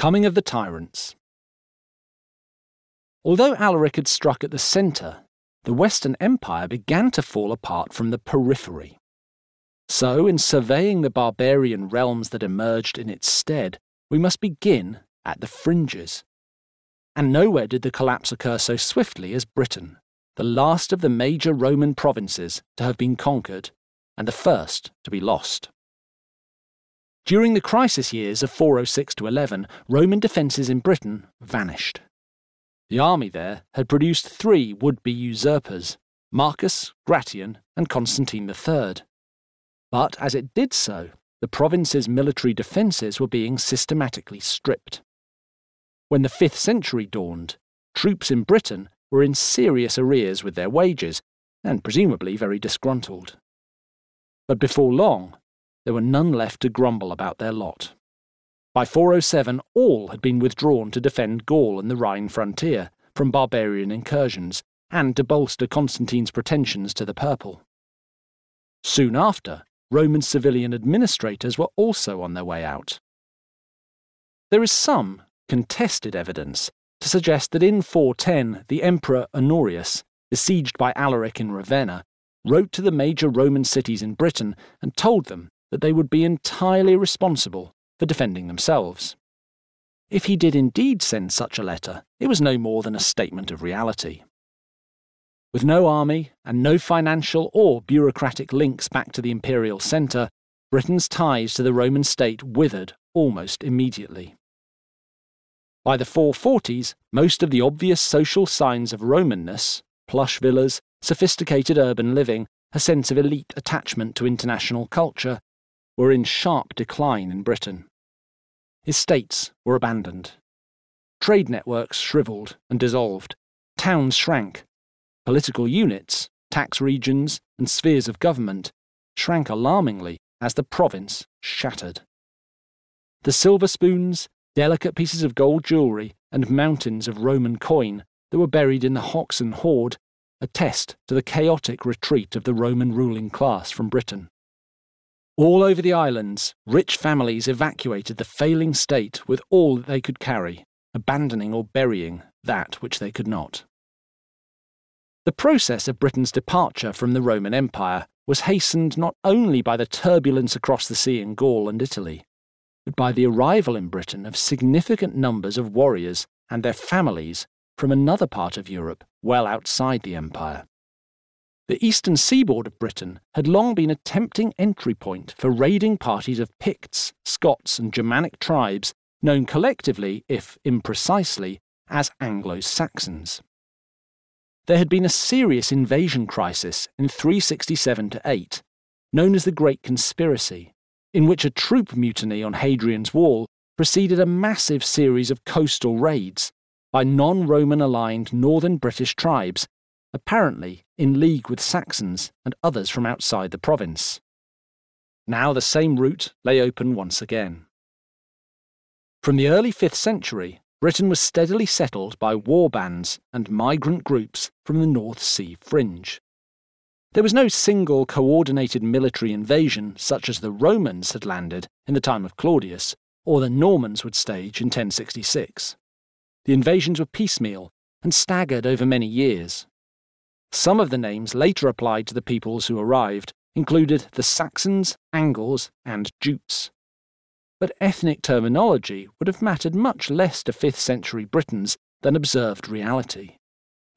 Coming of the Tyrants. Although Alaric had struck at the centre, the Western Empire began to fall apart from the periphery. So, in surveying the barbarian realms that emerged in its stead, we must begin at the fringes. And nowhere did the collapse occur so swiftly as Britain, the last of the major Roman provinces to have been conquered, and the first to be lost. During the crisis years of 406 to 11, Roman defences in Britain vanished. The army there had produced three would be usurpers Marcus, Gratian, and Constantine III. But as it did so, the province's military defences were being systematically stripped. When the 5th century dawned, troops in Britain were in serious arrears with their wages, and presumably very disgruntled. But before long, there were none left to grumble about their lot. By 407, all had been withdrawn to defend Gaul and the Rhine frontier from barbarian incursions, and to bolster Constantine's pretensions to the purple. Soon after, Roman civilian administrators were also on their way out. There is some contested evidence to suggest that in 410 the Emperor Honorius, besieged by Alaric in Ravenna, wrote to the major Roman cities in Britain and told them that they would be entirely responsible for defending themselves. If he did indeed send such a letter, it was no more than a statement of reality. With no army and no financial or bureaucratic links back to the imperial centre, Britain's ties to the Roman state withered almost immediately. By the 440s, most of the obvious social signs of Romanness plush villas, sophisticated urban living, a sense of elite attachment to international culture were in sharp decline in Britain. Estates were abandoned. Trade networks shriveled and dissolved. Towns shrank. Political units, tax regions, and spheres of government shrank alarmingly as the province shattered. The silver spoons, delicate pieces of gold jewellery, and mountains of Roman coin that were buried in the Hoxne hoard attest to the chaotic retreat of the Roman ruling class from Britain. All over the islands, rich families evacuated the failing state with all that they could carry, abandoning or burying that which they could not. The process of Britain's departure from the Roman Empire was hastened not only by the turbulence across the sea in Gaul and Italy, but by the arrival in Britain of significant numbers of warriors and their families from another part of Europe well outside the empire. The eastern seaboard of Britain had long been a tempting entry point for raiding parties of Picts, Scots, and Germanic tribes known collectively, if imprecisely, as Anglo Saxons. There had been a serious invasion crisis in 367 8, known as the Great Conspiracy, in which a troop mutiny on Hadrian's Wall preceded a massive series of coastal raids by non Roman aligned northern British tribes apparently in league with Saxons and others from outside the province. Now the same route lay open once again. From the early 5th century, Britain was steadily settled by war bands and migrant groups from the North Sea fringe. There was no single coordinated military invasion such as the Romans had landed in the time of Claudius or the Normans would stage in 1066. The invasions were piecemeal and staggered over many years. Some of the names later applied to the peoples who arrived included the Saxons, Angles, and Jutes. But ethnic terminology would have mattered much less to 5th century Britons than observed reality.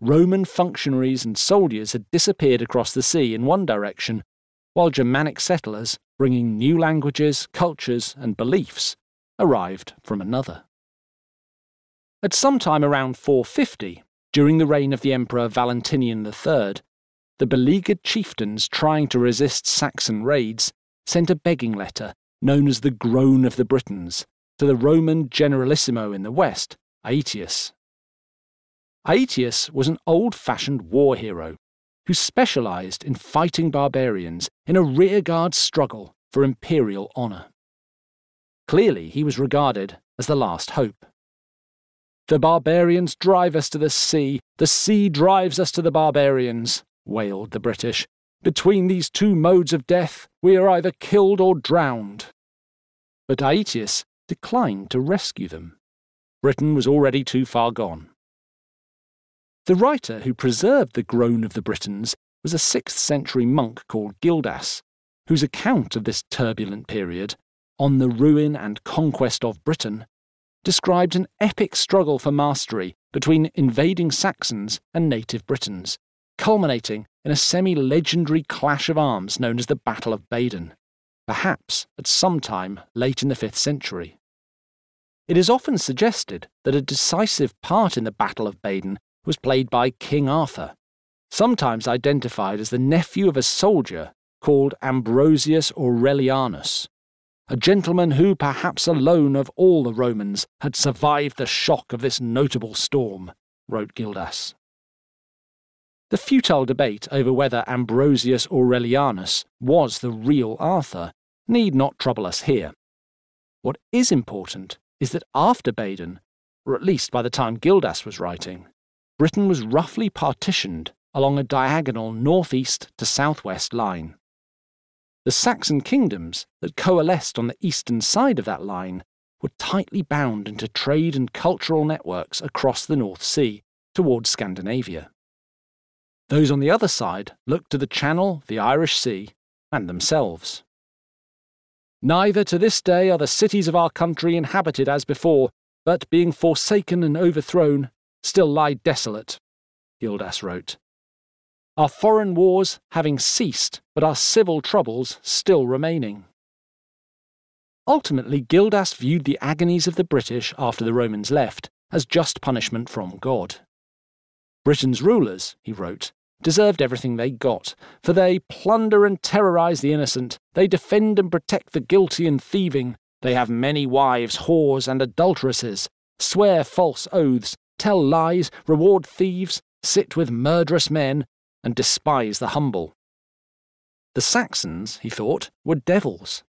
Roman functionaries and soldiers had disappeared across the sea in one direction, while Germanic settlers, bringing new languages, cultures, and beliefs, arrived from another. At some time around 450, during the reign of the Emperor Valentinian III, the beleaguered chieftains trying to resist Saxon raids sent a begging letter, known as the Groan of the Britons, to the Roman generalissimo in the west, Aetius. Aetius was an old fashioned war hero who specialised in fighting barbarians in a rearguard struggle for imperial honour. Clearly, he was regarded as the last hope. The barbarians drive us to the sea, the sea drives us to the barbarians, wailed the British. Between these two modes of death, we are either killed or drowned. But Aetius declined to rescue them. Britain was already too far gone. The writer who preserved the groan of the Britons was a 6th century monk called Gildas, whose account of this turbulent period, on the ruin and conquest of Britain, described an epic struggle for mastery between invading Saxons and native Britons, culminating in a semi legendary clash of arms known as the Battle of Badon, perhaps at some time late in the 5th century. It is often suggested that a decisive part in the Battle of Badon was played by King Arthur, sometimes identified as the nephew of a soldier called Ambrosius Aurelianus, a gentleman who, perhaps alone of all the Romans, had survived the shock of this notable storm, wrote Gildas. The futile debate over whether Ambrosius Aurelianus was the real Arthur need not trouble us here. What is important is that after Badon, or at least by the time Gildas was writing, Britain was roughly partitioned along a diagonal northeast to southwest line. The Saxon kingdoms that coalesced on the eastern side of that line were tightly bound into trade and cultural networks across the North Sea towards Scandinavia. Those on the other side looked to the Channel, the Irish Sea, and themselves. Neither to this day are the cities of our country inhabited as before, but being forsaken and overthrown, still lie desolate, Gildas wrote. Our foreign wars having ceased, but our civil troubles still remaining. Ultimately, Gildas viewed the agonies of the British after the Romans left as just punishment from God. Britain's rulers, he wrote, deserved everything they got, for they plunder and terrorize the innocent, they defend and protect the guilty and thieving, they have many wives, whores, and adulteresses, swear false oaths, tell lies, reward thieves, sit with murderous men, and despise the humble. The Saxons, he thought, were devils.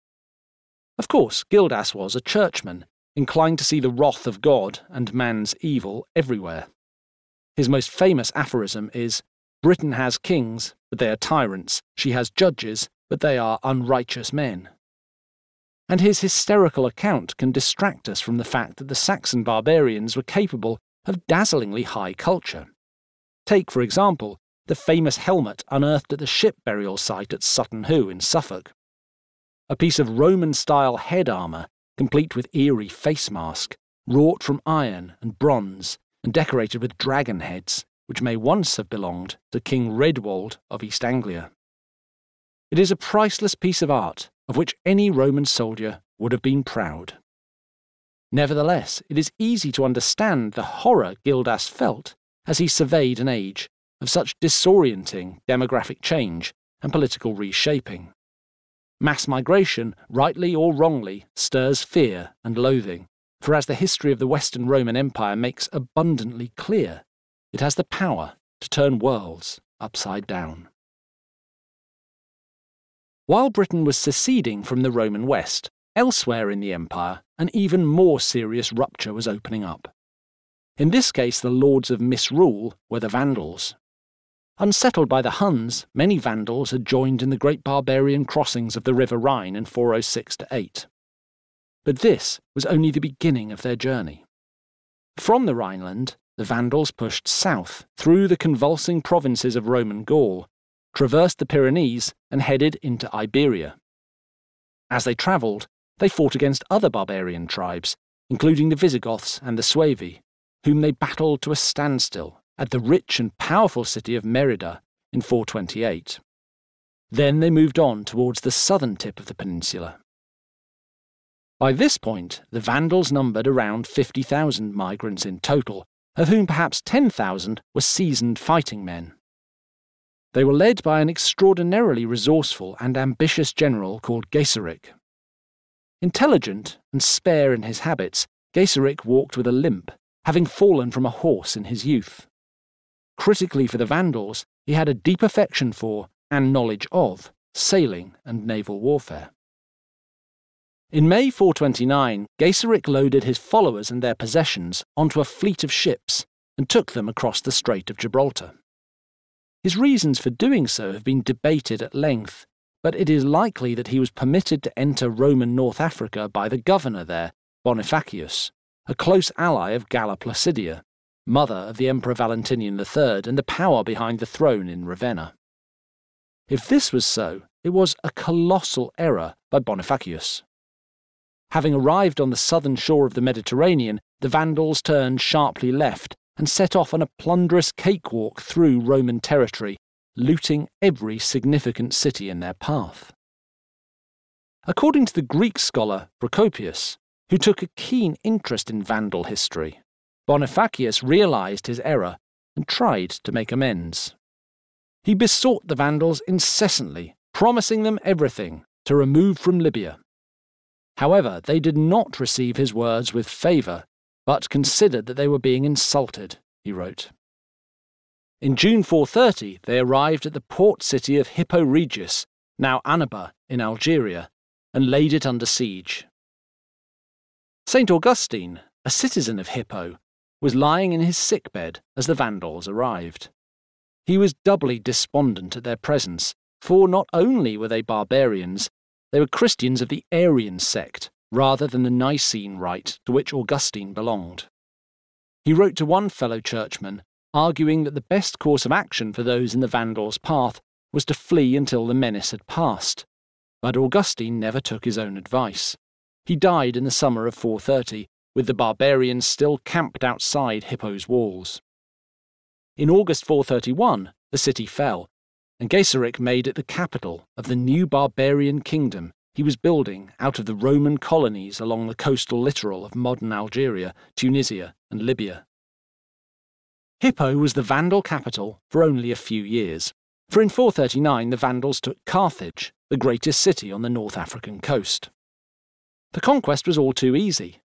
Of course, Gildas was a churchman, inclined to see the wrath of God and man's evil everywhere. His most famous aphorism is Britain has kings, but they are tyrants. She has judges, but they are unrighteous men. And his hysterical account can distract us from the fact that the Saxon barbarians were capable of dazzlingly high culture. Take, for example, the famous helmet unearthed at the ship burial site at Sutton Hoo in Suffolk. A piece of Roman style head armour, complete with eerie face mask, wrought from iron and bronze, and decorated with dragon heads, which may once have belonged to King Redwald of East Anglia. It is a priceless piece of art of which any Roman soldier would have been proud. Nevertheless, it is easy to understand the horror Gildas felt as he surveyed an age of such disorienting demographic change and political reshaping. Mass migration, rightly or wrongly, stirs fear and loathing, for as the history of the Western Roman Empire makes abundantly clear, it has the power to turn worlds upside down. While Britain was seceding from the Roman West, elsewhere in the empire, an even more serious rupture was opening up. In this case, the lords of misrule were the Vandals. Unsettled by the Huns, many Vandals had joined in the great barbarian crossings of the River Rhine in 406 8. But this was only the beginning of their journey. From the Rhineland, the Vandals pushed south through the convulsing provinces of Roman Gaul, traversed the Pyrenees, and headed into Iberia. As they travelled, they fought against other barbarian tribes, including the Visigoths and the Suevi, whom they battled to a standstill at the rich and powerful city of Merida in 428. Then they moved on towards the southern tip of the peninsula. By this point, the Vandals numbered around 50,000 migrants in total, of whom perhaps 10,000 were seasoned fighting men. They were led by an extraordinarily resourceful and ambitious general called Gaiseric. Intelligent and spare in his habits, Gaiseric walked with a limp, having fallen from a horse in his youth. Critically for the Vandals, he had a deep affection for, and knowledge of, sailing and naval warfare. In May 429, Gaiseric loaded his followers and their possessions onto a fleet of ships and took them across the Strait of Gibraltar. His reasons for doing so have been debated at length, but it is likely that he was permitted to enter Roman North Africa by the governor there, Bonifacius, a close ally of Galla Placidia, mother of the Emperor Valentinian III and the power behind the throne in Ravenna. If this was so, it was a colossal error by Bonifacius. Having arrived on the southern shore of the Mediterranean, the Vandals turned sharply left and set off on a plunderous cakewalk through Roman territory, looting every significant city in their path. According to the Greek scholar Procopius, who took a keen interest in Vandal history, Bonifacius realized his error and tried to make amends. He besought the Vandals incessantly, promising them everything to remove from Libya. However, they did not receive his words with favour, but considered that they were being insulted, he wrote. In June 430, they arrived at the port city of Hippo Regius, now Annaba, in Algeria, and laid it under siege. St. Augustine, a citizen of Hippo, was lying in his sick bed as the Vandals arrived. He was doubly despondent at their presence, for not only were they barbarians, they were Christians of the Arian sect, rather than the Nicene rite to which Augustine belonged. He wrote to one fellow churchman, arguing that the best course of action for those in the Vandals' path was to flee until the menace had passed. But Augustine never took his own advice. He died in the summer of 430, with the barbarians still camped outside Hippo's walls. In August 431, the city fell, and Gaiseric made it the capital of the new barbarian kingdom he was building out of the Roman colonies along the coastal littoral of modern Algeria, Tunisia, and Libya. Hippo was the Vandal capital for only a few years, for in 439 the Vandals took Carthage, the greatest city on the North African coast. The conquest was all too easy,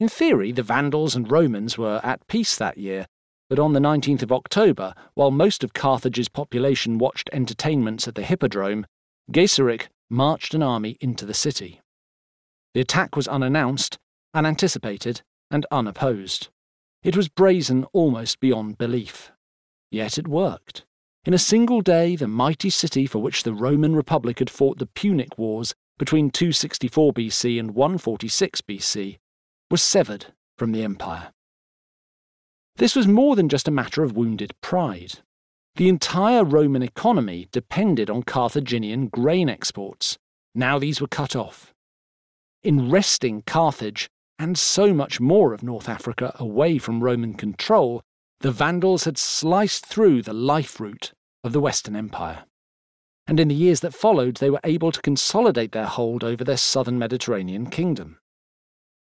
in theory, the Vandals and Romans were at peace that year, but on the 19th of October, while most of Carthage's population watched entertainments at the Hippodrome, Gaiseric marched an army into the city. The attack was unannounced, unanticipated, and unopposed. It was brazen almost beyond belief. Yet it worked. In a single day, the mighty city for which the Roman Republic had fought the Punic Wars between 264 BC and 146 BC was severed from the empire. This was more than just a matter of wounded pride. The entire Roman economy depended on Carthaginian grain exports. Now these were cut off. In wresting Carthage and so much more of North Africa away from Roman control, the Vandals had sliced through the life route of the Western Empire. And in the years that followed, they were able to consolidate their hold over their southern Mediterranean kingdom.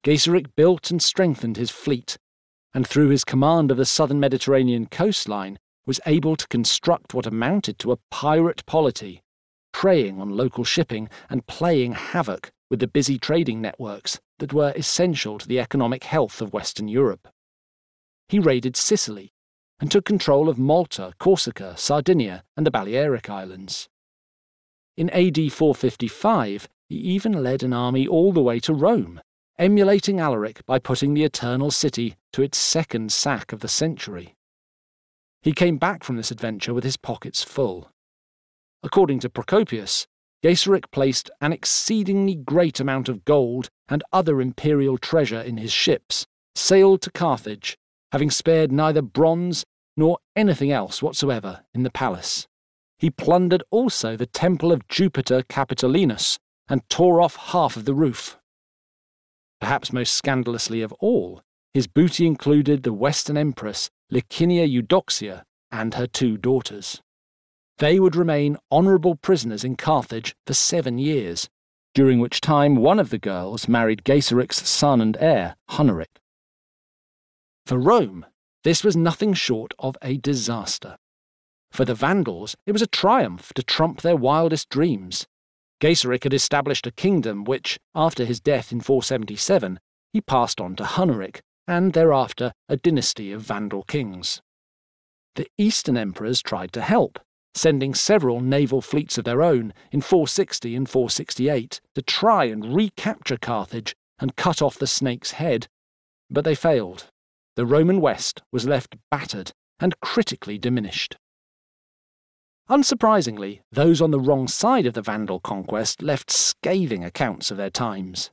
Gaiseric built and strengthened his fleet, and through his command of the southern Mediterranean coastline, was able to construct what amounted to a pirate polity, preying on local shipping and playing havoc with the busy trading networks that were essential to the economic health of Western Europe. He raided Sicily and took control of Malta, Corsica, Sardinia, and the Balearic Islands. In AD 455, he even led an army all the way to Rome emulating Alaric by putting the Eternal City to its second sack of the century. He came back from this adventure with his pockets full. According to Procopius, Gaiseric placed an exceedingly great amount of gold and other imperial treasure in his ships, sailed to Carthage, having spared neither bronze nor anything else whatsoever in the palace. He plundered also the temple of Jupiter Capitolinus and tore off half of the roof. Perhaps most scandalously of all, his booty included the Western Empress Licinia Eudoxia and her two daughters. They would remain honourable prisoners in Carthage for seven years, during which time one of the girls married Gaiseric's son and heir, Huneric. For Rome, this was nothing short of a disaster. For the Vandals, it was a triumph to trump their wildest dreams. Gaiseric had established a kingdom which, after his death in 477, he passed on to Huneric, and thereafter a dynasty of Vandal kings. The Eastern emperors tried to help, sending several naval fleets of their own in 460 and 468 to try and recapture Carthage and cut off the snake's head, but they failed. The Roman West was left battered and critically diminished. Unsurprisingly, those on the wrong side of the Vandal conquest left scathing accounts of their times.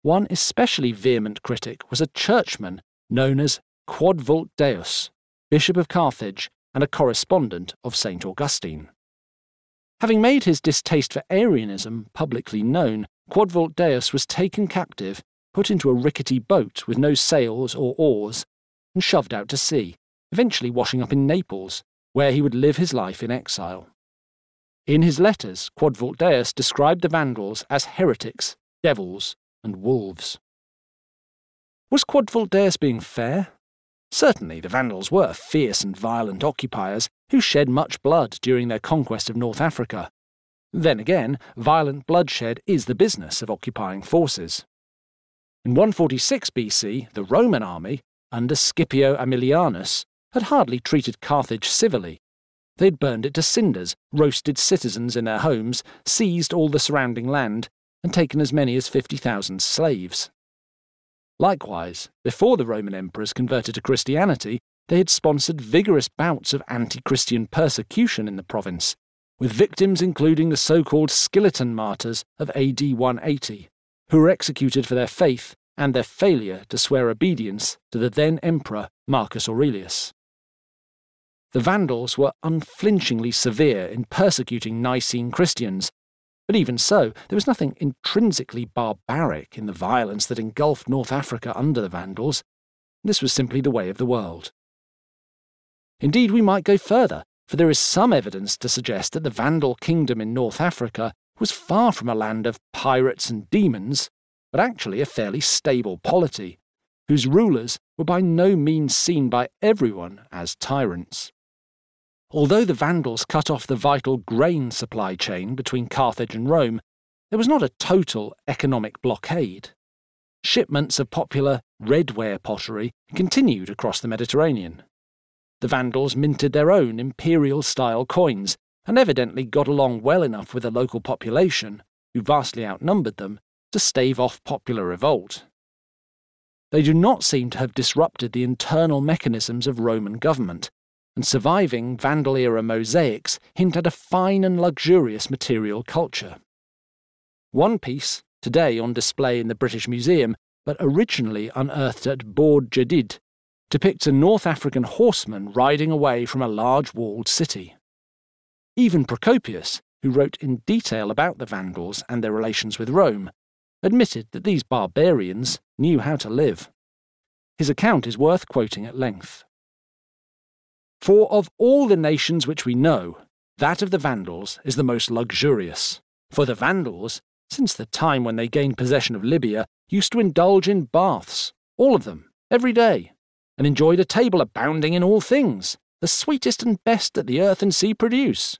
one especially vehement critic was a churchman known as Quodvult Deus, Bishop of Carthage and a correspondent of St. Augustine. Having made his distaste for Arianism publicly known, Quodvult Deus was taken captive, put into a rickety boat with no sails or oars, and shoved out to sea, eventually washing up in Naples, where he would live his life in exile. In his letters, Quodvult Deus described the Vandals as heretics, devils, and wolves. Was Quodvult Deus being fair? Certainly, the Vandals were fierce and violent occupiers who shed much blood during their conquest of North Africa. Then again, violent bloodshed is the business of occupying forces. In 146 BC, the Roman army, under Scipio Aemilianus, had hardly treated Carthage civilly. They had burned it to cinders, roasted citizens in their homes, seized all the surrounding land, and taken as many as 50,000 slaves. Likewise, before the Roman emperors converted to Christianity, they had sponsored vigorous bouts of anti Christian persecution in the province, with victims including the so called Scillitan martyrs of AD 180, who were executed for their faith and their failure to swear obedience to the then emperor Marcus Aurelius. The Vandals were unflinchingly severe in persecuting Nicene Christians but even so, there was nothing intrinsically barbaric in the violence that engulfed North Africa under the Vandals. This was simply the way of the world. Indeed, we might go further, for there is some evidence to suggest that the Vandal kingdom in North Africa was far from a land of pirates and demons, but actually a fairly stable polity, whose rulers were by no means seen by everyone as tyrants. Although the Vandals cut off the vital grain supply chain between Carthage and Rome, there was not a total economic blockade. Shipments of popular redware pottery continued across the Mediterranean. The Vandals minted their own imperial style coins and evidently got along well enough with the local population, who vastly outnumbered them, to stave off popular revolt. They do not seem to have disrupted the internal mechanisms of Roman government, and surviving Vandal era mosaics hint at a fine and luxurious material culture. One piece, today on display in the British Museum, but originally unearthed at Bordj Djedid, depicts a North African horseman riding away from a large walled city. Even Procopius, who wrote in detail about the Vandals and their relations with Rome, admitted that these barbarians knew how to live. His account is worth quoting at length. For of all the nations which we know, that of the Vandals is the most luxurious. For the Vandals, since the time when they gained possession of Libya, used to indulge in baths, all of them, every day, and enjoyed a table abounding in all things, the sweetest and best that the earth and sea produce.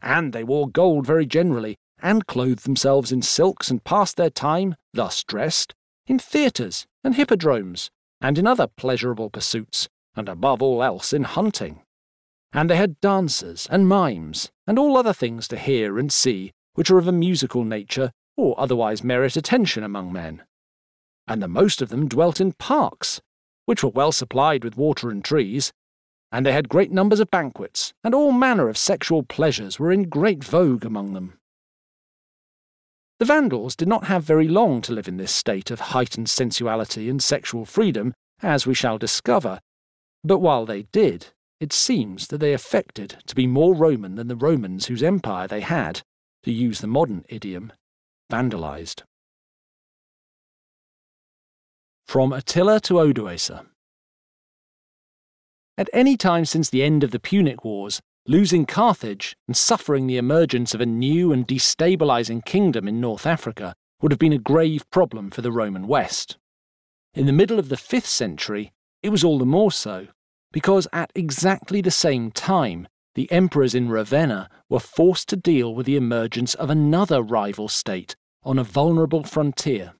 And they wore gold very generally, and clothed themselves in silks, and passed their time, thus dressed, in theatres and hippodromes, and in other pleasurable pursuits, and above all else in hunting. And they had dancers and mimes, and all other things to hear and see which are of a musical nature or otherwise merit attention among men. And the most of them dwelt in parks, which were well supplied with water and trees, and they had great numbers of banquets, and all manner of sexual pleasures were in great vogue among them. The Vandals did not have very long to live in this state of heightened sensuality and sexual freedom, as we shall discover, but while they did, it seems that they affected to be more Roman than the Romans whose empire they had, to use the modern idiom, vandalized. From Attila to Odoacer. At any time since the end of the Punic Wars, losing Carthage and suffering the emergence of a new and destabilizing kingdom in North Africa would have been a grave problem for the Roman West. In the middle of the 5th century, it was all the more so, because at exactly the same time, the emperors in Ravenna were forced to deal with the emergence of another rival state on a vulnerable frontier.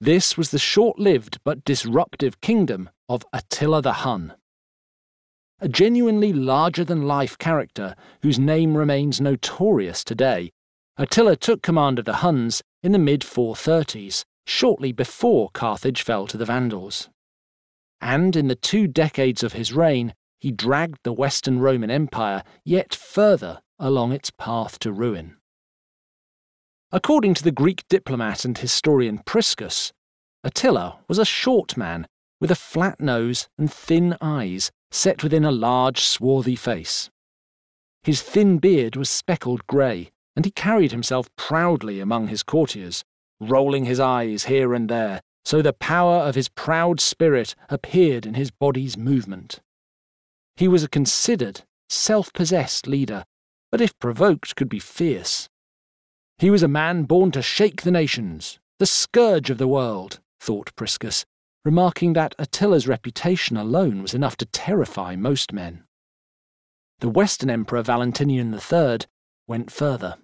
This was the short lived but disruptive kingdom of Attila the Hun. A genuinely larger than life character whose name remains notorious today, Attila took command of the Huns in the mid 430s, shortly before Carthage fell to the Vandals and in the two decades of his reign, he dragged the Western Roman Empire yet further along its path to ruin. According to the Greek diplomat and historian Priscus, Attila was a short man with a flat nose and thin eyes set within a large, swarthy face. His thin beard was speckled grey, and he carried himself proudly among his courtiers, rolling his eyes here and there, so the power of his proud spirit appeared in his body's movement. He was a considered, self possessed leader, but if provoked could be fierce. He was a man born to shake the nations, the scourge of the world, thought Priscus, remarking that Attila's reputation alone was enough to terrify most men. The Western Emperor Valentinian III went further.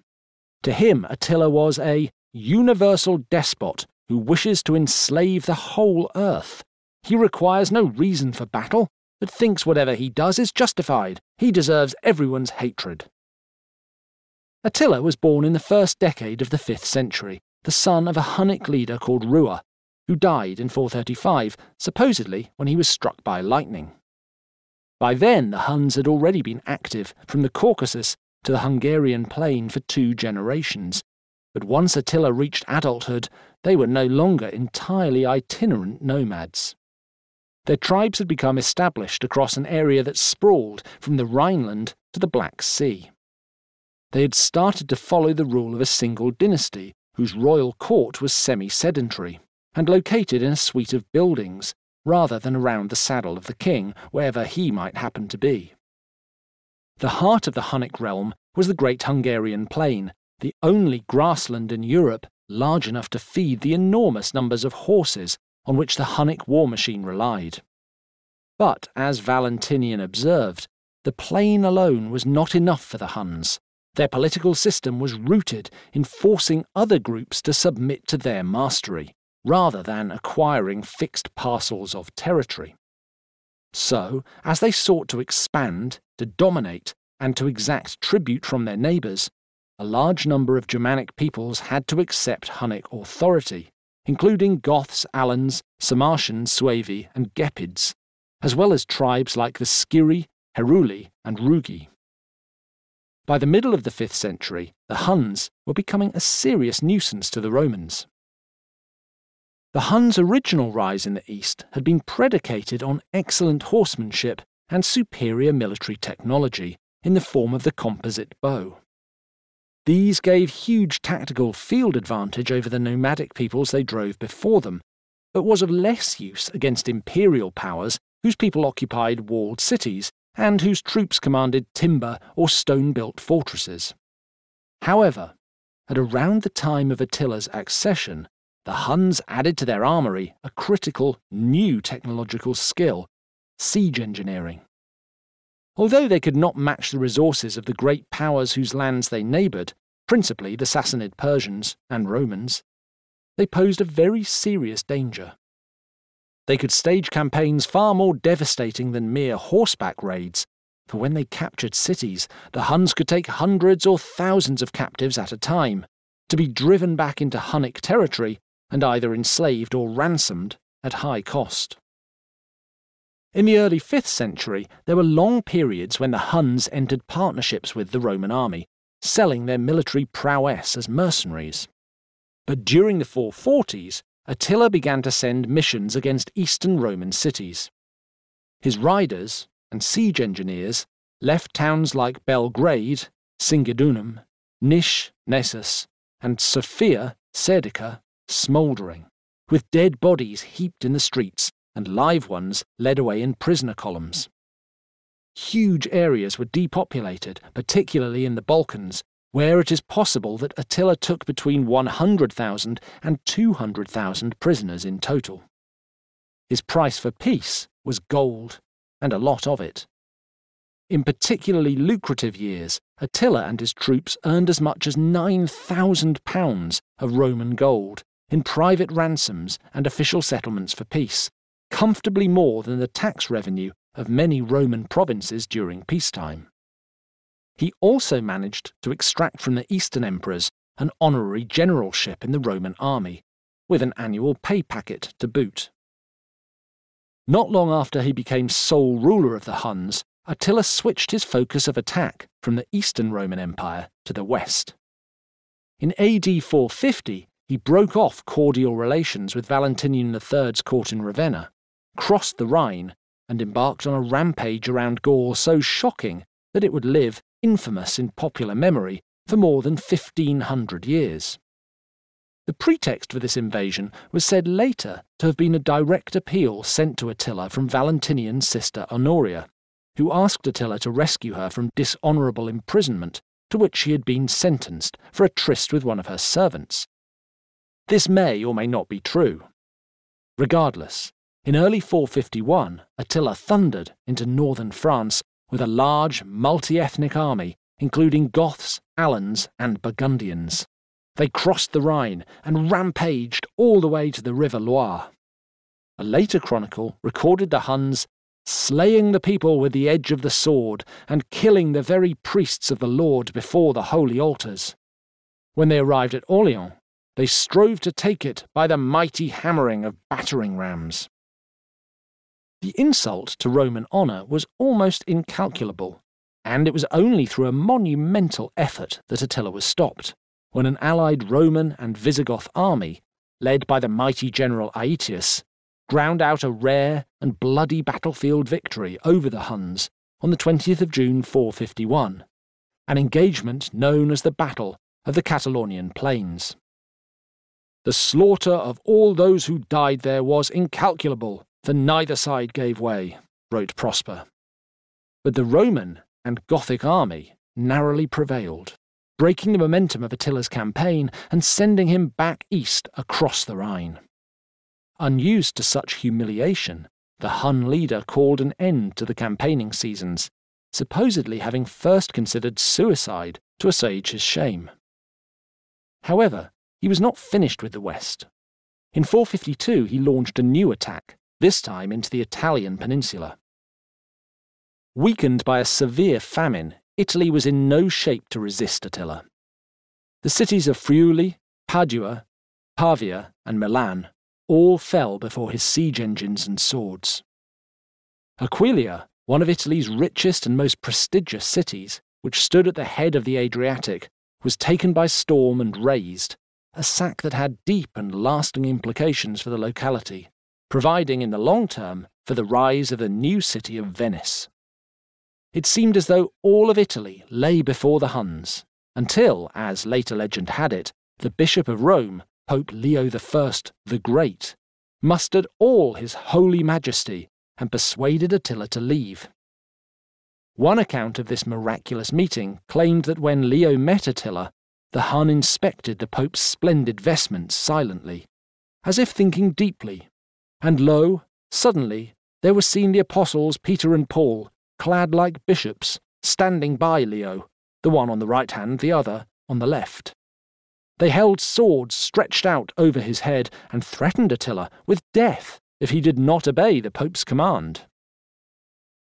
To him, Attila was a universal despot who wishes to enslave the whole earth. He requires no reason for battle, but thinks whatever he does is justified. He deserves everyone's hatred. Attila was born in the first decade of the 5th century, the son of a Hunnic leader called Rua, who died in 435, supposedly when he was struck by lightning. By then, the Huns had already been active from the Caucasus to the Hungarian plain for two generations, but once Attila reached adulthood, they were no longer entirely itinerant nomads. Their tribes had become established across an area that sprawled from the Rhineland to the Black Sea. They had started to follow the rule of a single dynasty, whose royal court was semi sedentary and located in a suite of buildings, rather than around the saddle of the king, wherever he might happen to be. The heart of the Hunnic realm was the great Hungarian plain, the only grassland in Europe large enough to feed the enormous numbers of horses on which the Hunnic war machine relied. But, as Valentinian observed, the plain alone was not enough for the Huns. Their political system was rooted in forcing other groups to submit to their mastery, rather than acquiring fixed parcels of territory. So, as they sought to expand, to dominate, and to exact tribute from their neighbours, a large number of Germanic peoples had to accept Hunnic authority, including Goths, Alans, Sarmatians, Suevi, and Gepids, as well as tribes like the Scyrri, Heruli, and Rugi. By the middle of the 5th century, the Huns were becoming a serious nuisance to the Romans. The Huns' original rise in the east had been predicated on excellent horsemanship and superior military technology in the form of the composite bow. These gave huge tactical field advantage over the nomadic peoples they drove before them, but was of less use against imperial powers whose people occupied walled cities and whose troops commanded timber or stone built fortresses. However, at around the time of Attila's accession, the Huns added to their armoury a critical new technological skill siege engineering. Although they could not match the resources of the great powers whose lands they neighboured, principally the Sassanid Persians and Romans, they posed a very serious danger. They could stage campaigns far more devastating than mere horseback raids, for when they captured cities, the Huns could take hundreds or thousands of captives at a time, to be driven back into Hunnic territory and either enslaved or ransomed at high cost. In the early 5th century, there were long periods when the Huns entered partnerships with the Roman army, selling their military prowess as mercenaries. But during the 440s, Attila began to send missions against eastern Roman cities. His riders and siege engineers left towns like Belgrade, Singidunum, Nish, Naissus, and Sofia, Serdica, smouldering, with dead bodies heaped in the streets and live ones led away in prisoner columns. Huge areas were depopulated, particularly in the Balkans, where it is possible that Attila took between 100,000 and 200,000 prisoners in total. His price for peace was gold, and a lot of it. In particularly lucrative years, Attila and his troops earned as much as £9,000 of Roman gold, in private ransoms and official settlements for peace, comfortably more than the tax revenue of many Roman provinces during peacetime. He also managed to extract from the Eastern emperors an honorary generalship in the Roman army, with an annual pay packet to boot. Not long after he became sole ruler of the Huns, Attila switched his focus of attack from the Eastern Roman Empire to the West. In AD 450, he broke off cordial relations with Valentinian III's court in Ravenna, crossed the Rhine, and embarked on a rampage around Gaul so shocking that it would live infamous in popular memory for more than 1500 years. The pretext for this invasion was said later to have been a direct appeal sent to Attila from Valentinian's sister Honoria, who asked Attila to rescue her from dishonourable imprisonment to which she had been sentenced for a tryst with one of her servants. This may or may not be true. Regardless, in early 451, Attila thundered into northern France with a large, multi ethnic army, including Goths, Alans, and Burgundians. They crossed the Rhine and rampaged all the way to the River Loire. A later chronicle recorded the Huns slaying the people with the edge of the sword and killing the very priests of the Lord before the holy altars. When they arrived at Orleans, they strove to take it by the mighty hammering of battering rams. The insult to Roman honour was almost incalculable, and it was only through a monumental effort that Attila was stopped, when an allied Roman and Visigoth army, led by the mighty general Aetius, ground out a rare and bloody battlefield victory over the Huns on the 20th of June 451, an engagement known as the Battle of the Catalaunian Plains. The slaughter of all those who died there was incalculable, for neither side gave way, wrote Prosper. But the Roman and Gothic army narrowly prevailed, breaking the momentum of Attila's campaign and sending him back east across the Rhine. Unused to such humiliation, the Hun leader called an end to the campaigning seasons, supposedly having first considered suicide to assuage his shame. However, he was not finished with the West. In 452, he launched a new attack, this time into the Italian peninsula. Weakened by a severe famine, Italy was in no shape to resist Attila. The cities of Friuli, Padua, Pavia, and Milan all fell before his siege engines and swords. Aquileia, one of Italy's richest and most prestigious cities, which stood at the head of the Adriatic, was taken by storm and razed, a sack that had deep and lasting implications for the locality, providing in the long term for the rise of the new city of Venice. It seemed as though all of Italy lay before the Huns, until, as later legend had it, the Bishop of Rome, Pope Leo I the Great, mustered all his holy majesty and persuaded Attila to leave. One account of this miraculous meeting claimed that when Leo met Attila, the Hun inspected the Pope's splendid vestments silently, as if thinking deeply, and lo, suddenly there were seen the apostles Peter and Paul, clad like bishops, standing by Leo, the one on the right hand, the other on the left. They held swords stretched out over his head and threatened Attila with death if he did not obey the Pope's command.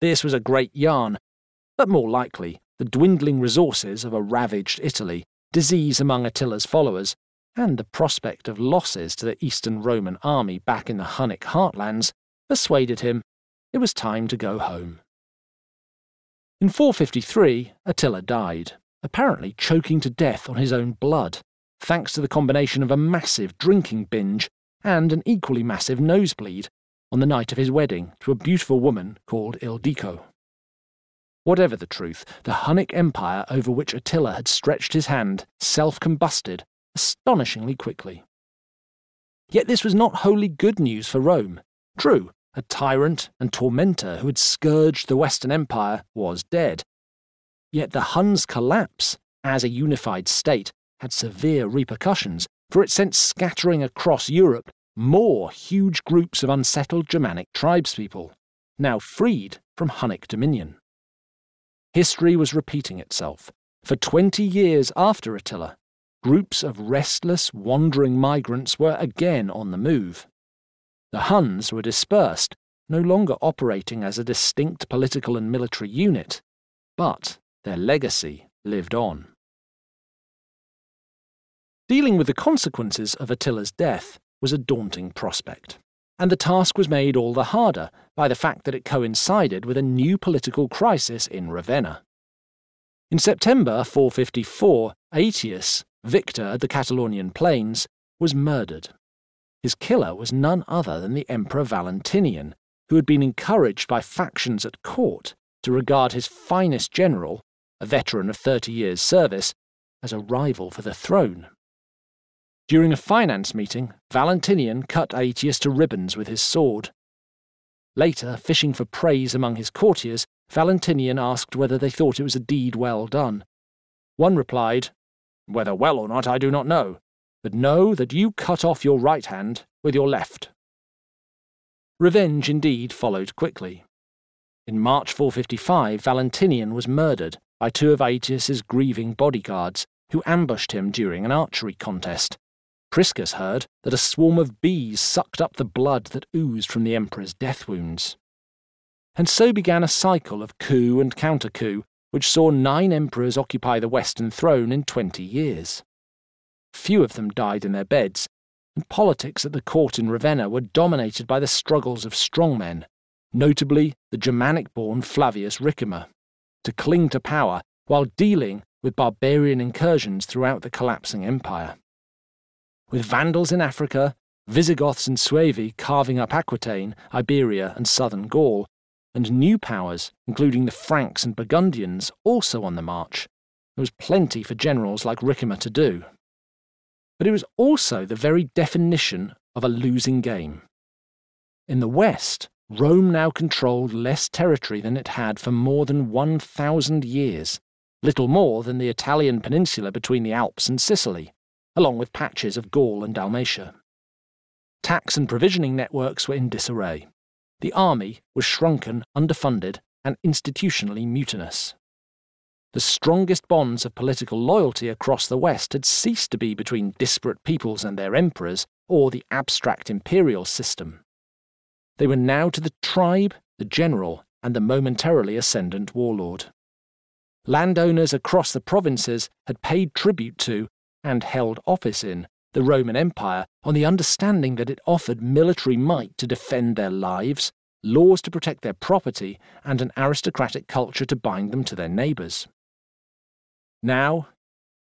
This was a great yarn, but more likely the dwindling resources of a ravaged Italy disease among Attila's followers, and the prospect of losses to the Eastern Roman army back in the Hunnic heartlands persuaded him it was time to go home. In 453, Attila died, apparently choking to death on his own blood, thanks to the combination of a massive drinking binge and an equally massive nosebleed on the night of his wedding to a beautiful woman called Ildiko. Whatever the truth, the Hunnic Empire over which Attila had stretched his hand self combusted astonishingly quickly. Yet this was not wholly good news for Rome. True, a tyrant and tormentor who had scourged the Western Empire was dead. Yet the Huns' collapse as a unified state had severe repercussions, for it sent scattering across Europe more huge groups of unsettled Germanic tribespeople, now freed from Hunnic dominion. History was repeating itself. For 20 years after Attila, groups of restless, wandering migrants were again on the move. The Huns were dispersed, no longer operating as a distinct political and military unit, but their legacy lived on. Dealing with the consequences of Attila's death was a daunting prospect and the task was made all the harder by the fact that it coincided with a new political crisis in Ravenna. In September 454, Aetius, Victor the Catalaunian plains, was murdered. His killer was none other than the Emperor Valentinian, who had been encouraged by factions at court to regard his finest general, a veteran of 30 years' service, as a rival for the throne. During a finance meeting, Valentinian cut Aetius to ribbons with his sword. Later, fishing for praise among his courtiers, Valentinian asked whether they thought it was a deed well done. One replied, Whether well or not, I do not know, but know that you cut off your right hand with your left. Revenge indeed followed quickly. In March 455, Valentinian was murdered by two of Aetius's grieving bodyguards, who ambushed him during an archery contest. Priscus heard that a swarm of bees sucked up the blood that oozed from the emperor's death wounds. And so began a cycle of coup and counter coup, which saw nine emperors occupy the Western throne in twenty years. Few of them died in their beds, and politics at the court in Ravenna were dominated by the struggles of strongmen, notably the Germanic born Flavius Ricimer, to cling to power while dealing with barbarian incursions throughout the collapsing empire. With Vandals in Africa, Visigoths and Suevi carving up Aquitaine, Iberia, and southern Gaul, and new powers, including the Franks and Burgundians, also on the march, there was plenty for generals like Ricimer to do but it was also the very definition of a losing game. In the West, Rome now controlled less territory than it had for more than 1,000 years, little more than the Italian peninsula between the Alps and Sicily, along with patches of Gaul and Dalmatia. Tax and provisioning networks were in disarray. The army was shrunken, underfunded, and institutionally mutinous. The strongest bonds of political loyalty across the West had ceased to be between disparate peoples and their emperors, or the abstract imperial system. They were now to the tribe, the general, and the momentarily ascendant warlord. Landowners across the provinces had paid tribute to, and held office in, the Roman Empire on the understanding that it offered military might to defend their lives, laws to protect their property, and an aristocratic culture to bind them to their neighbours. Now,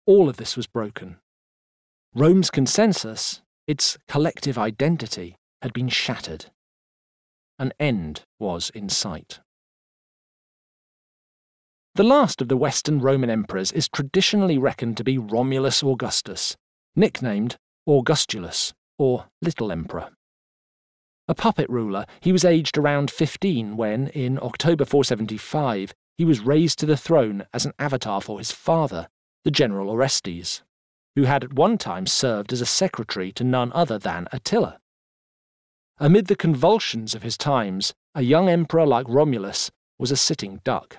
all of this was broken. Rome's consensus, its collective identity, had been shattered. An end was in sight. The last of the Western Roman emperors is traditionally reckoned to be Romulus Augustus, nicknamed Augustulus, or Little Emperor. A puppet ruler, he was aged around 15 when, in October 475, he was raised to the throne as an avatar for his father, the General Orestes, who had at one time served as a secretary to none other than Attila. Amid the convulsions of his times, a young emperor like Romulus was a sitting duck.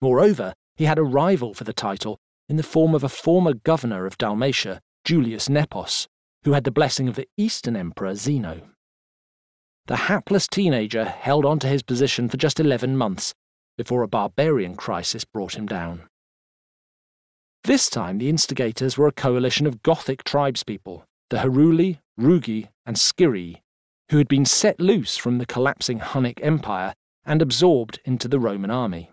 Moreover, he had a rival for the title in the form of a former governor of Dalmatia, Julius Nepos, who had the blessing of the Eastern Emperor Zeno. The hapless teenager held on to his position for just 11 months before a barbarian crisis brought him down. This time, the instigators were a coalition of Gothic tribespeople, the Heruli, Rugi, and Scyrri, who had been set loose from the collapsing Hunnic Empire and absorbed into the Roman army.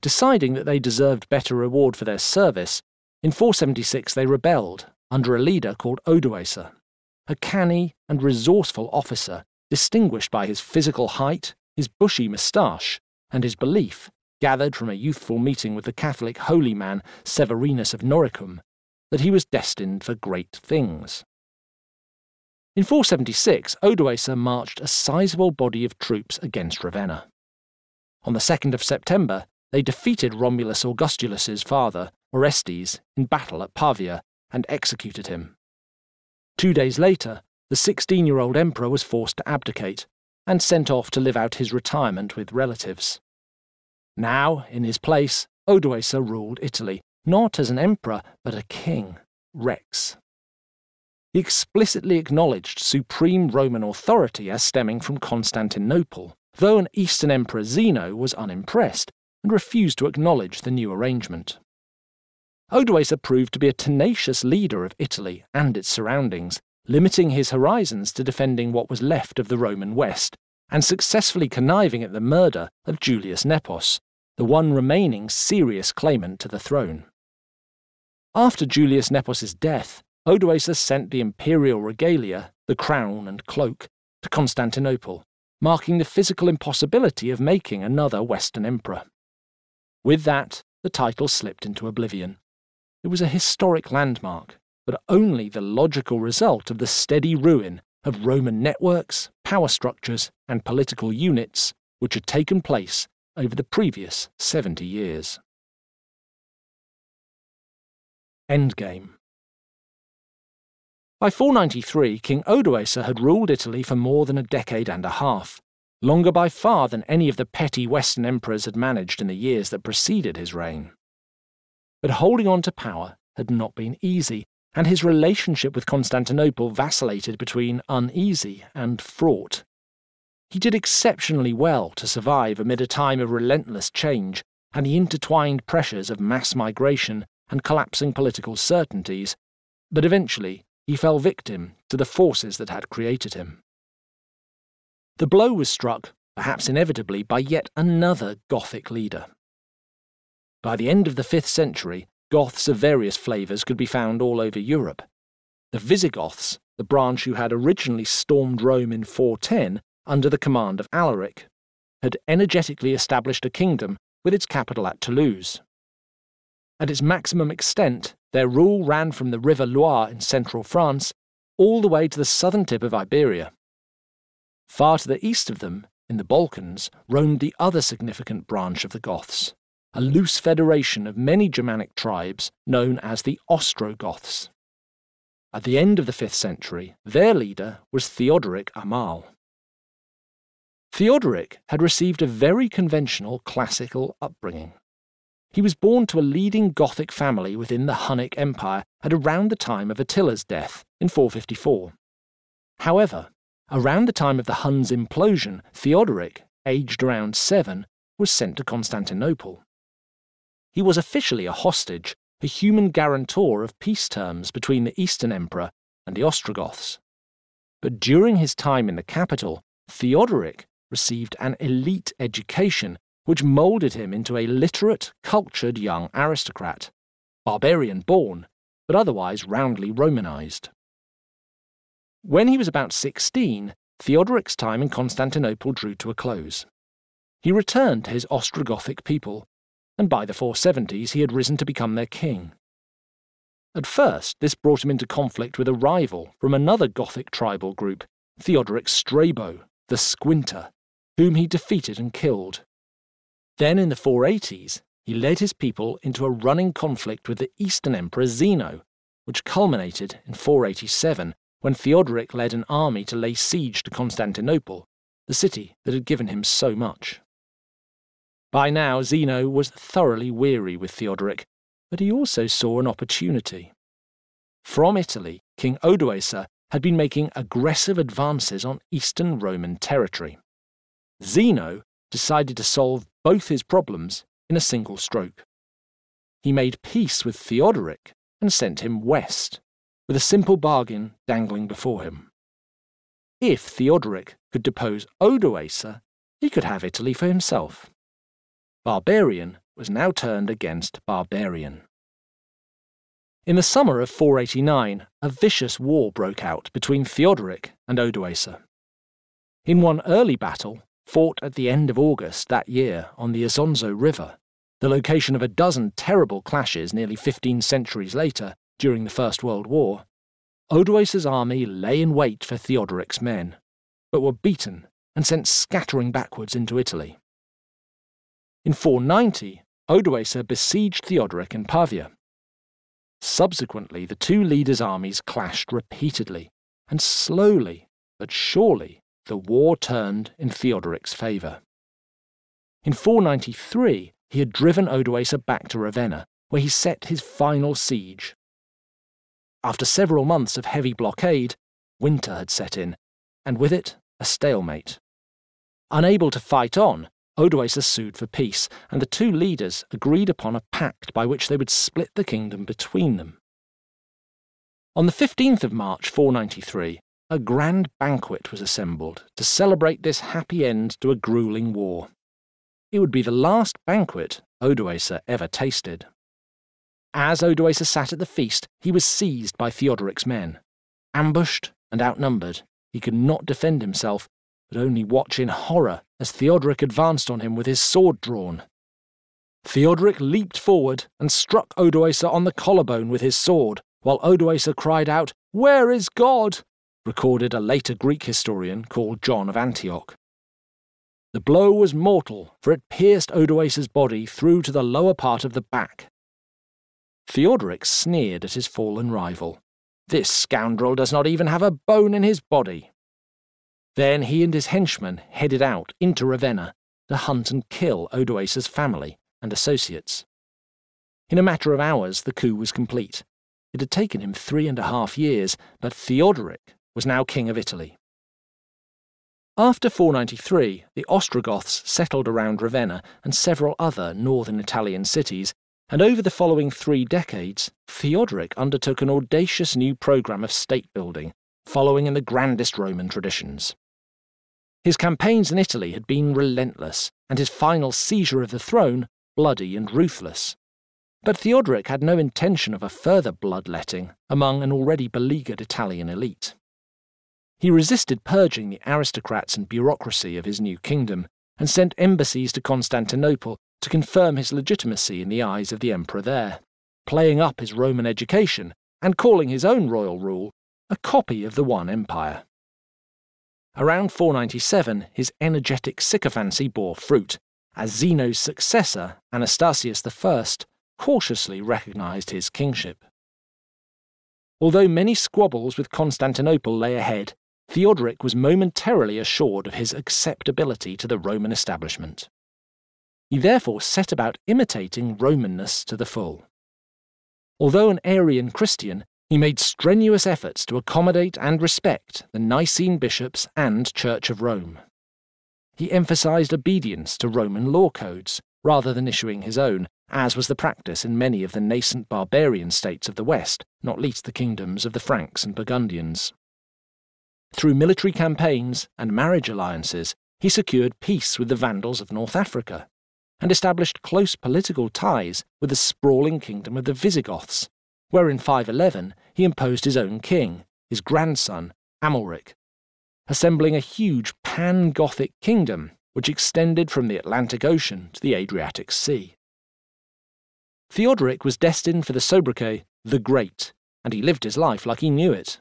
Deciding that they deserved better reward for their service, in 476 they rebelled under a leader called Odoacer, a canny and resourceful officer distinguished by his physical height, his bushy moustache, and his belief, gathered from a youthful meeting with the Catholic holy man Severinus of Noricum, that he was destined for great things. In 476, Odoacer marched a sizable body of troops against Ravenna. On the 2nd of September, they defeated Romulus Augustulus's father, Orestes, in battle at Pavia and executed him. Two days later, the 16 year old emperor was forced to abdicate and sent off to live out his retirement with relatives. Now, in his place, Odoacer ruled Italy, not as an emperor, but a king, Rex. He explicitly acknowledged supreme Roman authority as stemming from Constantinople, though an Eastern emperor Zeno was unimpressed and refused to acknowledge the new arrangement. Odoacer proved to be a tenacious leader of Italy and its surroundings, limiting his horizons to defending what was left of the Roman West, and successfully conniving at the murder of Julius Nepos, the one remaining serious claimant to the throne. After Julius Nepos's death, Odoacer sent the imperial regalia, the crown and cloak, to Constantinople, marking the physical impossibility of making another Western emperor. With that, the title slipped into oblivion. It was a historic landmark, but only the logical result of the steady ruin of Roman networks, power structures, and political units which had taken place over the previous 70 years. Endgame By 493, King Odoacer had ruled Italy for more than a decade and a half, longer by far than any of the petty Western emperors had managed in the years that preceded his reign. But holding on to power had not been easy, and his relationship with Constantinople vacillated between uneasy and fraught. He did exceptionally well to survive amid a time of relentless change and the intertwined pressures of mass migration and collapsing political certainties, but eventually he fell victim to the forces that had created him. The blow was struck, perhaps inevitably, by yet another Gothic leader. By the end of the 5th century, Goths of various flavours could be found all over Europe. The Visigoths, the branch who had originally stormed Rome in 410 under the command of Alaric, had energetically established a kingdom with its capital at Toulouse. At its maximum extent, their rule ran from the River Loire in central France all the way to the southern tip of Iberia. Far to the east of them, in the Balkans, roamed the other significant branch of the Goths, a loose federation of many Germanic tribes known as the Ostrogoths. At the end of the 5th century, their leader was Theodoric Amal. Theodoric had received a very conventional classical upbringing. He was born to a leading Gothic family within the Hunnic Empire at around the time of Attila's death in 454. However, around the time of the Huns' implosion, Theodoric, aged around seven, was sent to Constantinople. He was officially a hostage, a human guarantor of peace terms between the Eastern Emperor and the Ostrogoths. But during his time in the capital, Theodoric received an elite education which moulded him into a literate, cultured young aristocrat, barbarian born, but otherwise roundly Romanized. When he was about 16, Theodoric's time in Constantinople drew to a close. He returned to his Ostrogothic people and by the 470s he had risen to become their king. At first, this brought him into conflict with a rival from another Gothic tribal group, Theodoric Strabo, the Squinter, whom he defeated and killed. Then, in the 480s, he led his people into a running conflict with the Eastern Emperor Zeno, which culminated in 487 when Theodoric led an army to lay siege to Constantinople, the city that had given him so much. By now, Zeno was thoroughly weary with Theodoric, but he also saw an opportunity. From Italy, King Odoacer had been making aggressive advances on eastern Roman territory. Zeno decided to solve both his problems in a single stroke. He made peace with Theodoric and sent him west, with a simple bargain dangling before him. If Theodoric could depose Odoacer, he could have Italy for himself. Barbarian was now turned against barbarian. In the summer of 489, a vicious war broke out between Theodoric and Odoacer. In one early battle, fought at the end of August that year on the Isonzo River, the location of a dozen terrible clashes nearly 15 centuries later during the First World War, Odoacer's army lay in wait for Theodoric's men, but were beaten and sent scattering backwards into Italy. In 490, Odoacer besieged Theodoric in Pavia. Subsequently, the two leaders' armies clashed repeatedly, and slowly but surely the war turned in Theodoric's favour. In 493, he had driven Odoacer back to Ravenna, where he set his final siege. After several months of heavy blockade, winter had set in, and with it, a stalemate. Unable to fight on, Odoacer sued for peace, and the two leaders agreed upon a pact by which they would split the kingdom between them. On the 15th of March 493, a grand banquet was assembled to celebrate this happy end to a grueling war. It would be the last banquet Odoacer ever tasted. As Odoacer sat at the feast, he was seized by Theodoric's men. Ambushed and outnumbered, he could not defend himself, only watch in horror as Theodoric advanced on him with his sword drawn. Theodoric leaped forward and struck Odoacer on the collarbone with his sword, while Odoacer cried out, Where is God? recorded a later Greek historian called John of Antioch. The blow was mortal, for it pierced Odoacer's body through to the lower part of the back. Theodoric sneered at his fallen rival. This scoundrel does not even have a bone in his body. Then he and his henchmen headed out into Ravenna to hunt and kill Odoacer's family and associates. In a matter of hours, the coup was complete. It had taken him three and a half years, but Theodoric was now king of Italy. After 493, the Ostrogoths settled around Ravenna and several other northern Italian cities, and over the following three decades, Theodoric undertook an audacious new program of state building, following in the grandest Roman traditions. His campaigns in Italy had been relentless, and his final seizure of the throne bloody and ruthless. But Theodoric had no intention of a further bloodletting among an already beleaguered Italian elite. He resisted purging the aristocrats and bureaucracy of his new kingdom, and sent embassies to Constantinople to confirm his legitimacy in the eyes of the emperor there, playing up his Roman education and calling his own royal rule a copy of the one empire. Around 497, his energetic sycophancy bore fruit, as Zeno's successor, Anastasius I, cautiously recognized his kingship. Although many squabbles with Constantinople lay ahead, Theodoric was momentarily assured of his acceptability to the Roman establishment. He therefore set about imitating Romanness to the full. Although an Arian Christian, he made strenuous efforts to accommodate and respect the Nicene bishops and Church of Rome. He emphasized obedience to Roman law codes rather than issuing his own, as was the practice in many of the nascent barbarian states of the West, not least the kingdoms of the Franks and Burgundians. Through military campaigns and marriage alliances, he secured peace with the Vandals of North Africa and established close political ties with the sprawling kingdom of the Visigoths, where in 511 he imposed his own king, his grandson, Amalric, assembling a huge pan Gothic kingdom which extended from the Atlantic Ocean to the Adriatic Sea. Theodoric was destined for the sobriquet the Great, and he lived his life like he knew it.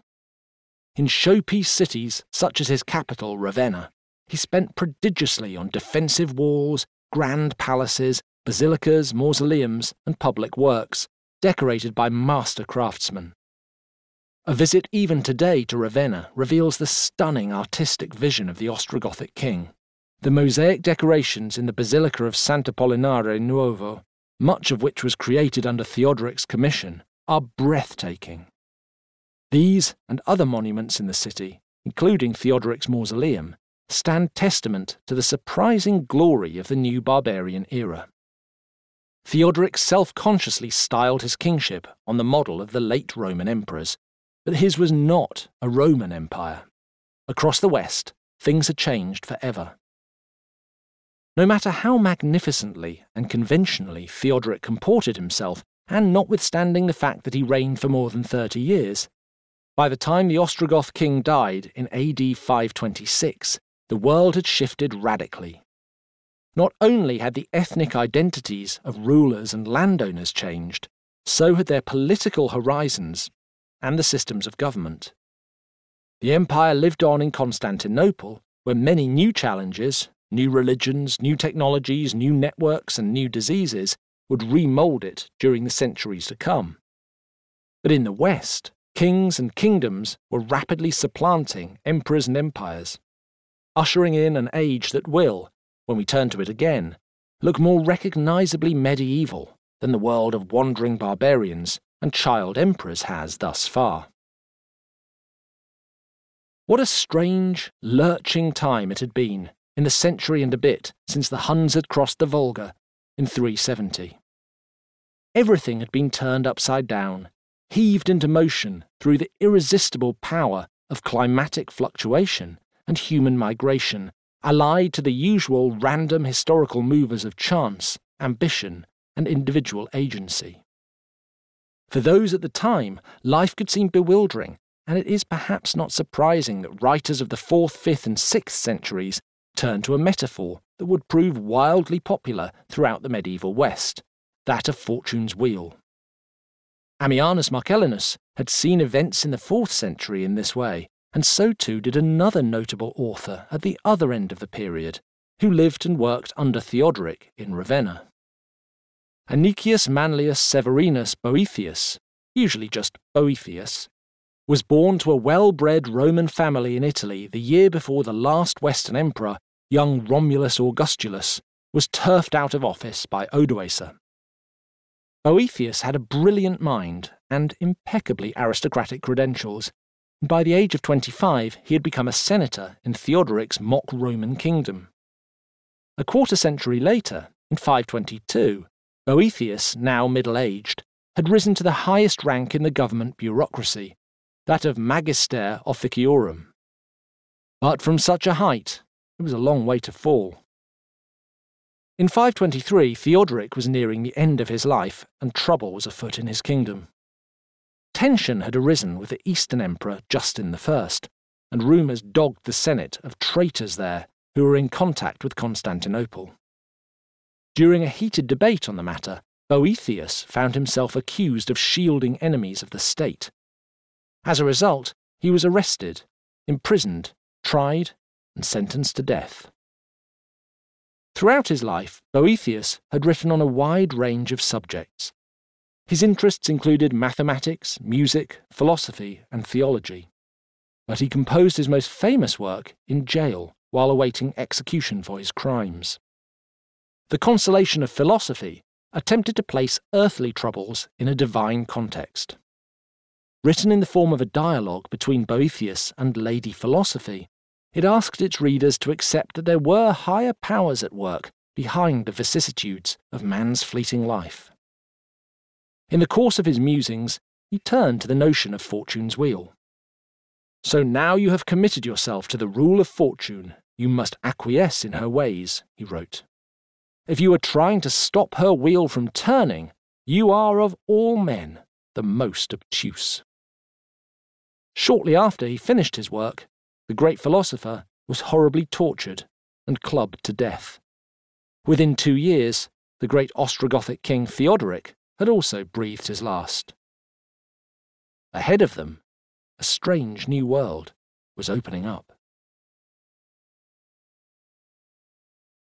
In showpiece cities, such as his capital, Ravenna, he spent prodigiously on defensive walls, grand palaces, basilicas, mausoleums, and public works, decorated by master craftsmen. A visit even today to Ravenna reveals the stunning artistic vision of the Ostrogothic king. The mosaic decorations in the Basilica of Sant'Apollinare Nuovo, much of which was created under Theodoric's commission, are breathtaking. These and other monuments in the city, including Theodoric's mausoleum, stand testament to the surprising glory of the new barbarian era. Theodoric self consciously styled his kingship on the model of the late Roman emperors, but his was not a Roman empire. Across the West, things had changed forever. No matter how magnificently and conventionally Theodoric comported himself, and notwithstanding the fact that he reigned for more than thirty years, by the time the Ostrogoth king died in AD 526, the world had shifted radically. Not only had the ethnic identities of rulers and landowners changed, so had their political horizons and the systems of government. The empire lived on in Constantinople, where many new challenges, new religions, new technologies, new networks, and new diseases would remould it during the centuries to come. But in the West, kings and kingdoms were rapidly supplanting emperors and empires, ushering in an age that will, when we turn to it again, look more recognizably medieval than the world of wandering barbarians and child emperors has thus far. What a strange, lurching time it had been in the century and a bit since the Huns had crossed the Volga in 370. Everything had been turned upside down, heaved into motion through the irresistible power of climatic fluctuation and human migration, allied to the usual random historical movers of chance, ambition, and individual agency. For those at the time, life could seem bewildering, and it is perhaps not surprising that writers of the 4th, 5th, and 6th centuries turned to a metaphor that would prove wildly popular throughout the medieval West that of Fortune's wheel. Ammianus Marcellinus had seen events in the 4th century in this way, and so too did another notable author at the other end of the period, who lived and worked under Theodoric in Ravenna. Anicius Manlius Severinus Boethius, usually just Boethius, was born to a well bred Roman family in Italy the year before the last Western emperor, young Romulus Augustulus, was turfed out of office by Odoacer. Boethius had a brilliant mind and impeccably aristocratic credentials, and by the age of 25 he had become a senator in Theodoric's mock Roman kingdom. A quarter century later, in 522, Boethius, now middle aged, had risen to the highest rank in the government bureaucracy, that of Magister Officiorum. But from such a height, it was a long way to fall. In 523, Theodoric was nearing the end of his life, and trouble was afoot in his kingdom. Tension had arisen with the Eastern Emperor Justin I, and rumours dogged the Senate of traitors there who were in contact with Constantinople. During a heated debate on the matter, Boethius found himself accused of shielding enemies of the state. As a result, he was arrested, imprisoned, tried, and sentenced to death. Throughout his life, Boethius had written on a wide range of subjects. His interests included mathematics, music, philosophy, and theology. But he composed his most famous work in jail while awaiting execution for his crimes. The Consolation of Philosophy attempted to place earthly troubles in a divine context. Written in the form of a dialogue between Boethius and Lady Philosophy, it asked its readers to accept that there were higher powers at work behind the vicissitudes of man's fleeting life. In the course of his musings, he turned to the notion of fortune's wheel. So now you have committed yourself to the rule of fortune, you must acquiesce in her ways, he wrote. If you are trying to stop her wheel from turning, you are of all men the most obtuse. Shortly after he finished his work, the great philosopher was horribly tortured and clubbed to death. Within two years, the great Ostrogothic king Theodoric had also breathed his last. Ahead of them, a strange new world was opening up.